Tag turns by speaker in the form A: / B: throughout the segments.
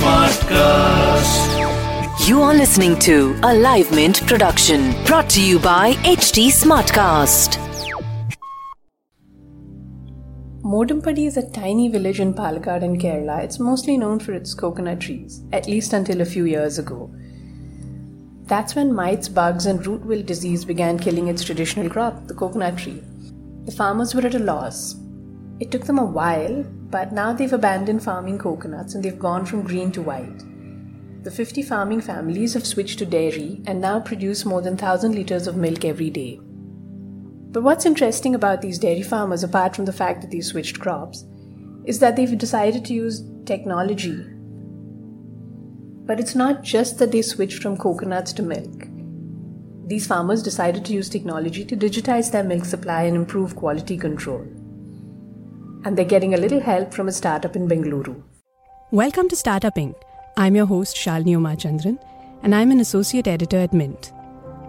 A: Smartcast.
B: You are listening to a Live Mint production brought to you by HT Smartcast.
C: Modampadi is a tiny village in Palakkad in Kerala. It's mostly known for its coconut trees, at least until a few years ago. That's when mites, bugs, and root wilt disease began killing its traditional crop, the coconut tree. The farmers were at a loss. It took them a while, but now they've abandoned farming coconuts and they've gone from green to white. The 50 farming families have switched to dairy and now produce more than 1000 liters of milk every day. But what's interesting about these dairy farmers, apart from the fact that they've switched crops, is that they've decided to use technology. But it's not just that they switched from coconuts to milk. These farmers decided to use technology to digitize their milk supply and improve quality control. And they're getting a little help from a startup in Bengaluru.
D: Welcome to Startup Inc I'm your host, Shalini Umachandran, and I'm an associate editor at Mint.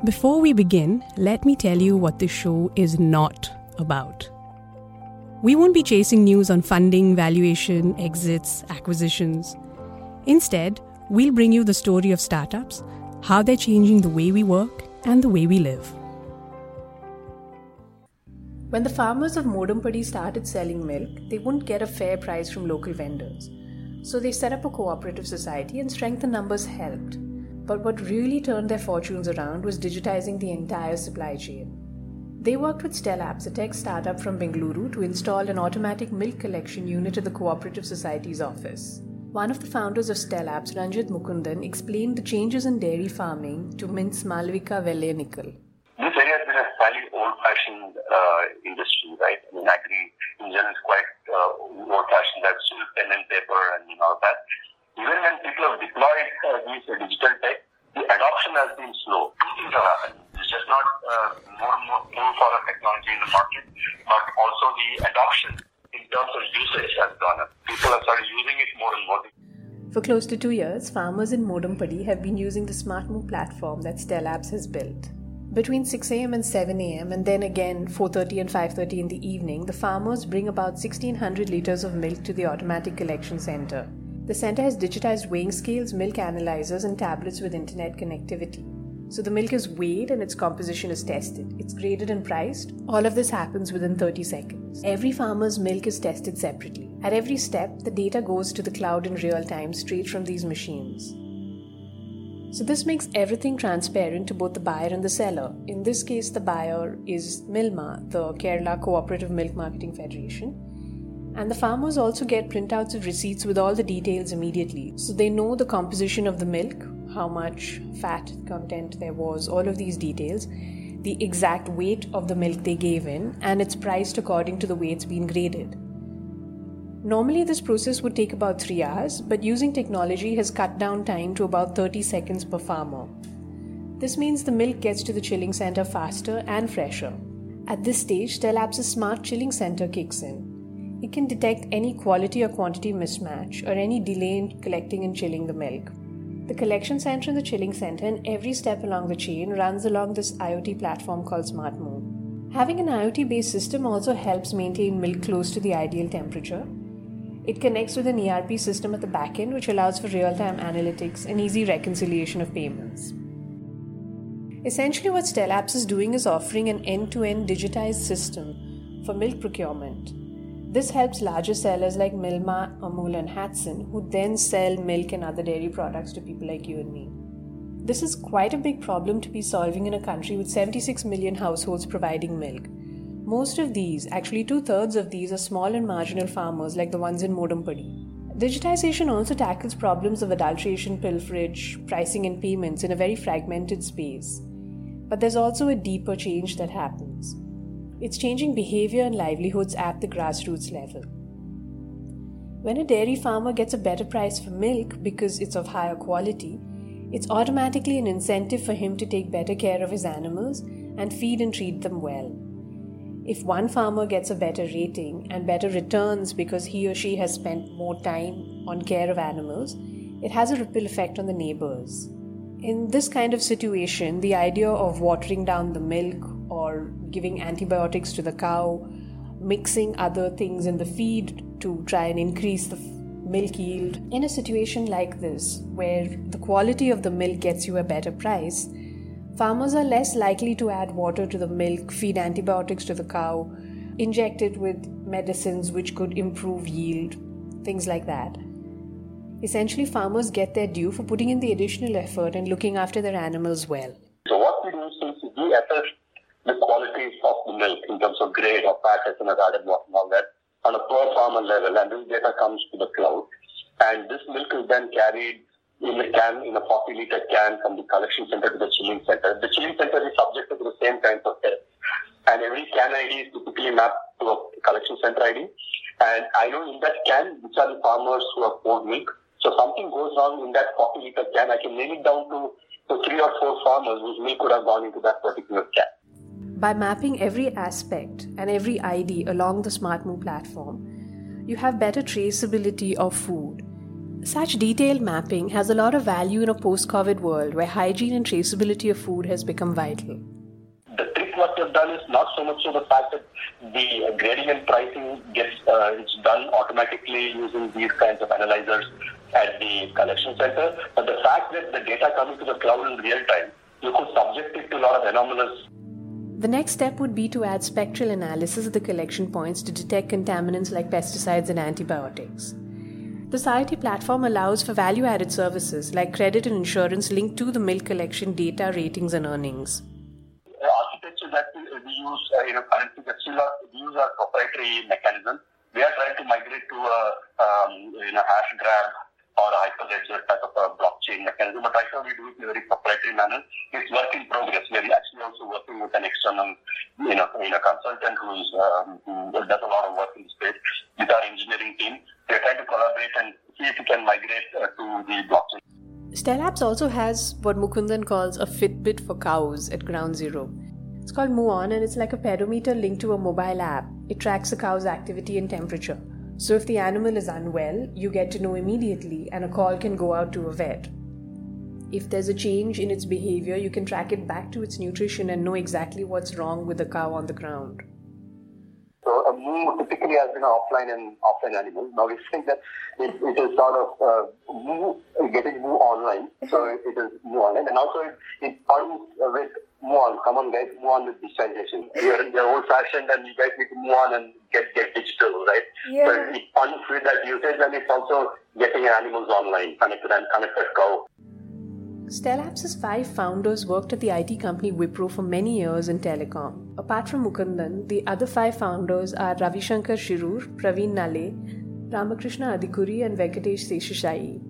D: Before we begin, let me tell you what this show is not about. We won't be chasing news on funding, valuation, exits, acquisitions. Instead, we'll bring you the story of startups, how they're changing the way we work and the way we live.
C: When the farmers of Modampadi started selling milk, they wouldn't get a fair price from local vendors. So they set up a cooperative society and strengthen numbers helped. But what really turned their fortunes around was digitizing the entire supply chain. They worked with Stellapps, a tech startup from Bengaluru, to install an automatic milk collection unit at the Cooperative Society's office. One of the founders of Stellapps, Ranjit Mukundan, explained the changes in dairy farming to Mint's Malvika Velayanikal.
E: This area has been a fairly old-fashioned uh, industry, right? I mean, agri in general is quite uh, old-fashioned. That's still pen and paper and you know that. Even when people have deployed uh, these uh, digital tech, the adoption has been slow. Two things have happened. It's just not uh, more and more pull for the technology in the market, but also the adoption in terms of usage has gone up. People have started using it more and more.
C: For close to two years, farmers in Modampadi have been using the SmartMoo platform that Stellapps has built. Between 6 a.m. and 7 a.m. and then again 4:30 and 5:30 in the evening, the farmers bring about 1600 liters of milk to the automatic collection center. The center has digitized weighing scales, milk analyzers, and tablets with internet connectivity. So the milk is weighed and its composition is tested. It's graded and priced. All of this happens within 30 seconds. Every farmer's milk is tested separately. At every step, the data goes to the cloud in real time straight from these machines. So, this makes everything transparent to both the buyer and the seller. In this case, the buyer is Milma, the Kerala Cooperative Milk Marketing Federation. And the farmers also get printouts of receipts with all the details immediately. So, they know the composition of the milk, how much fat content there was, all of these details, the exact weight of the milk they gave in, and it's priced according to the way it's been graded. Normally, this process would take about 3 hours, but using technology has cut down time to about 30 seconds per farmer. This means the milk gets to the chilling center faster and fresher. At this stage, Stellapps' smart chilling center kicks in. It can detect any quality or quantity mismatch or any delay in collecting and chilling the milk. The collection center and the chilling center and every step along the chain runs along this IoT platform called SmartMoo. Having an IoT based system also helps maintain milk close to the ideal temperature it connects with an ERP system at the back end, which allows for real time analytics and easy reconciliation of payments. Essentially, what Stellapps is doing is offering an end to end digitized system for milk procurement. This helps larger sellers like Milma, Amul, and Hatsun, who then sell milk and other dairy products to people like you and me. This is quite a big problem to be solving in a country with 76 million households providing milk most of these, actually two thirds of these, are small and marginal farmers like the ones in Modampadi. Digitization also tackles problems of adulteration, pilferage, pricing, and payments in a very fragmented space. But there's also a deeper change that happens. It's changing behavior and livelihoods at the grassroots level. When a dairy farmer gets a better price for milk because it's of higher quality, it's automatically an incentive for him to take better care of his animals and feed and treat them well. If one farmer gets a better rating and better returns because he or she has spent more time on care of animals, it has a ripple effect on the neighbors. In this kind of situation, the idea of watering down the milk or giving antibiotics to the cow, mixing other things in the feed to try and increase the milk yield. In a situation like this, where the quality of the milk gets you a better price, farmers are less likely to add water to the milk, feed antibiotics to the cow, inject it with medicines which could improve yield, things like that. Essentially, farmers get their due for putting in the additional effort and looking after their animals well.
E: So, what we do is we assess the quality of the milk in terms of grade or fat, as added water, and all that on a per farmer level, and this data comes to the cloud. And this milk is then carried in a can, in a 40 liter can from the collection center to the chilling center. The chilling center is subject to the same kinds of tests. And every can ID is typically mapped to a collection center ID. And I know in that can, which are the farmers who have poured milk. So something goes wrong in that 40 liter can, I can nail it down to, to three or four farmers whose milk could have gone into that particular can.
C: By mapping every aspect and every ID along the SmartMoo platform, you have better traceability of food. Such detailed mapping has a lot of value in a post COVID world where hygiene and traceability of food has become vital.
E: The trick what they've done is not so much so the fact that the grading and pricing gets uh, it's done automatically using these kinds of analyzers at the collection center, but the fact that the data coming to the cloud in real time, you could subject it to a lot of anomalous
C: the next step would be to add spectral analysis of the collection points to detect contaminants like pesticides and antibiotics. The Society platform allows for value added services like credit and insurance linked to the milk collection data, ratings, and earnings.
E: The architecture that we use, uh, you know, currently we use a proprietary mechanism. We are trying to migrate to a um, you know, hashgraph or hyperledger type of a blockchain mechanism. But right now we do it in a very proprietary manner. It's work in progress. We are actually also working with an external, you know, you know consultant who's, um, who does a lot of work in the space with our engineering team. We are trying to collaborate and see if we can migrate uh, to the blockchain.
C: Stellapps also has what Mukundan calls a Fitbit for cows at ground zero. It's called MooOn and it's like a pedometer linked to a mobile app. It tracks a cow's activity and temperature. So if the animal is unwell, you get to know immediately and a call can go out to a vet. If there's a change in its behavior, you can track it back to its nutrition and know exactly what's wrong with the cow on the ground.
E: So a moo typically has been an offline and offline animal. Now we think that it, it is sort of uh, moo, getting moo online. So it is moo online, and also it, it comes with move on. Come on, guys, move on with digitization. You're, you're old fashioned and you guys need to move on and get, get digital, right? Yeah. So it funds with that usage and it's also getting animals online, connected and connected cow.
C: Stellapps' five founders worked at the IT company Wipro for many years in telecom. Apart from Mukundan, the other five founders are Ravishankar Shirur, Praveen Nale, Ramakrishna Adhikuri, and Venkatesh Seshashayi.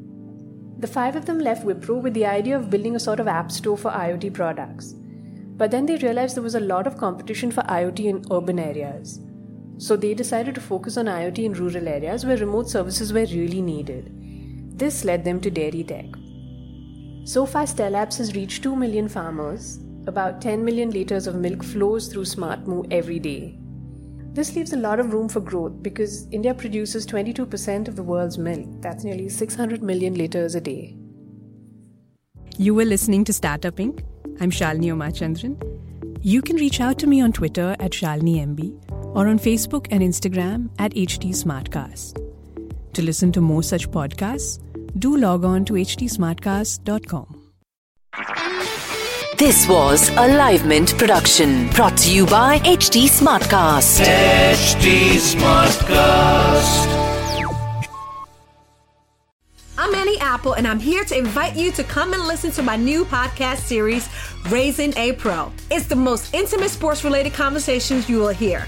C: The five of them left Wipro with the idea of building a sort of app store for IoT products. But then they realized there was a lot of competition for IoT in urban areas. So they decided to focus on IoT in rural areas where remote services were really needed. This led them to dairy tech. So far, Stellapps has reached 2 million farmers. About 10 million liters of milk flows through SmartMoo every day. This leaves a lot of room for growth because India produces 22% of the world's milk. That's nearly 600 million liters a day.
D: You were listening to Startup Inc I'm Shalini Umachandran. You can reach out to me on Twitter at ShaliniMB or on Facebook and Instagram at HT Smartcast. To listen to more such podcasts, do log on to htsmartcast.com.
B: This was a Livemint production brought to you by HT Smartcast.
A: HT Smartcast.
F: I'm Annie Apple, and I'm here to invite you to come and listen to my new podcast series, Raising a Pro. It's the most intimate sports related conversations you will hear.